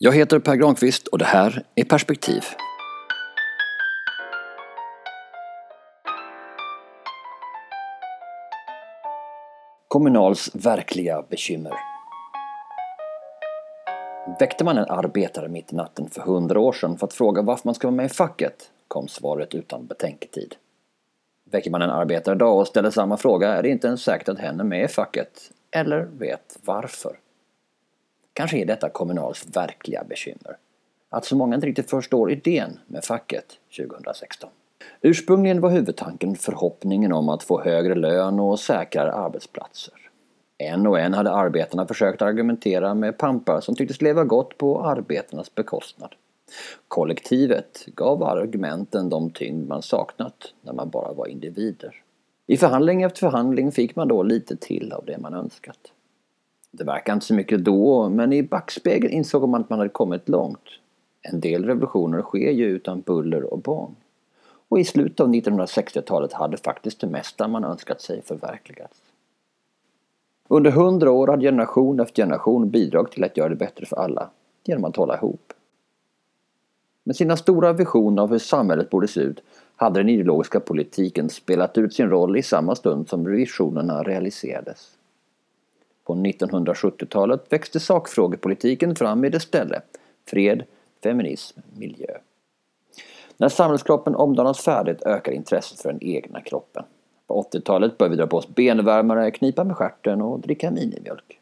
Jag heter Per Granqvist och det här är Perspektiv. Kommunals verkliga bekymmer. Väckte man en arbetare mitt i natten för hundra år sedan för att fråga varför man ska vara med i facket kom svaret utan betänketid. Väcker man en arbetare idag och ställer samma fråga är det inte ens säkert att hen är med i facket eller vet varför. Kanske är detta Kommunals verkliga bekymmer. Att så många inte riktigt förstår idén med facket 2016. Ursprungligen var huvudtanken förhoppningen om att få högre lön och säkrare arbetsplatser. En och en hade arbetarna försökt argumentera med pampar som tycktes leva gott på arbetarnas bekostnad. Kollektivet gav argumenten de tyngd man saknat när man bara var individer. I förhandling efter förhandling fick man då lite till av det man önskat. Det verkade inte så mycket då, men i backspegeln insåg man att man hade kommit långt. En del revolutioner sker ju utan buller och bång. Och i slutet av 1960-talet hade faktiskt det mesta man önskat sig förverkligats. Under hundra år hade generation efter generation bidragit till att göra det bättre för alla genom att hålla ihop. Med sina stora visioner av hur samhället borde se ut hade den ideologiska politiken spelat ut sin roll i samma stund som visionerna realiserades. På 1970-talet växte sakfrågepolitiken fram i dess ställe. Fred, feminism, miljö. När samhällskroppen omdanas färdigt ökar intresset för den egna kroppen. På 80-talet börjar vi dra på oss benvärmare, knipa med stjärten och dricka minimjölk.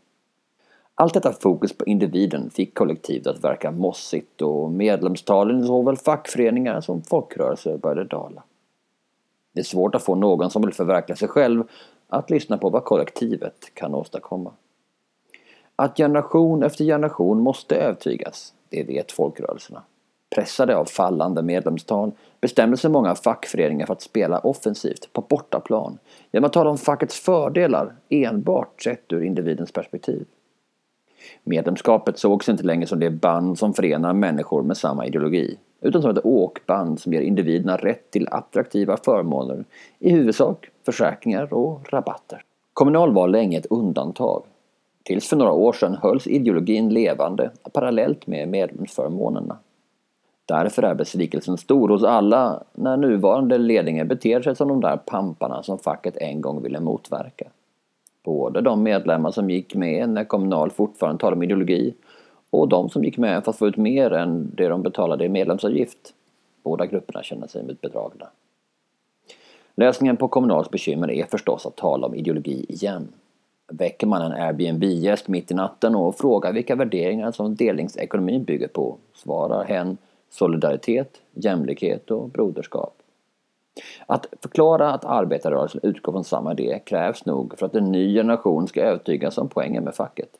Allt detta fokus på individen fick kollektivet att verka mossigt och medlemstalen i såväl fackföreningar som folkrörelser började dala. Det är svårt att få någon som vill förverkliga sig själv att lyssna på vad kollektivet kan åstadkomma. Att generation efter generation måste övertygas, det vet folkrörelserna. Pressade av fallande medlemstal bestämde sig många fackföreningar för att spela offensivt på bortaplan genom att tala om fackets fördelar enbart sett ur individens perspektiv. Medlemskapet sågs inte längre som det band som förenar människor med samma ideologi utan som ett åkband som ger individerna rätt till attraktiva förmåner, i huvudsak försäkringar och rabatter. Kommunal var länge ett undantag. Tills för några år sedan hölls ideologin levande parallellt med medlemsförmånerna. Därför är besvikelsen stor hos alla när nuvarande ledningen beter sig som de där pamparna som facket en gång ville motverka. Både de medlemmar som gick med när Kommunal fortfarande talade om ideologi och de som gick med för att få ut mer än det de betalade i medlemsavgift. Båda grupperna känner sig bedragna. Lösningen på Kommunals bekymmer är förstås att tala om ideologi igen. Väcker man en Airbnb-gäst mitt i natten och frågar vilka värderingar som delningsekonomin bygger på svarar hen solidaritet, jämlikhet och broderskap. Att förklara att arbetarrörelsen utgår från samma idé krävs nog för att en ny generation ska övertygas om poängen med facket.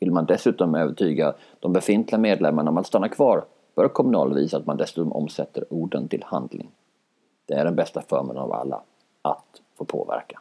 Vill man dessutom övertyga de befintliga medlemmarna om att stanna kvar bör Kommunal visa att man dessutom omsätter orden till handling. Det är den bästa förmånen av alla, att få påverka.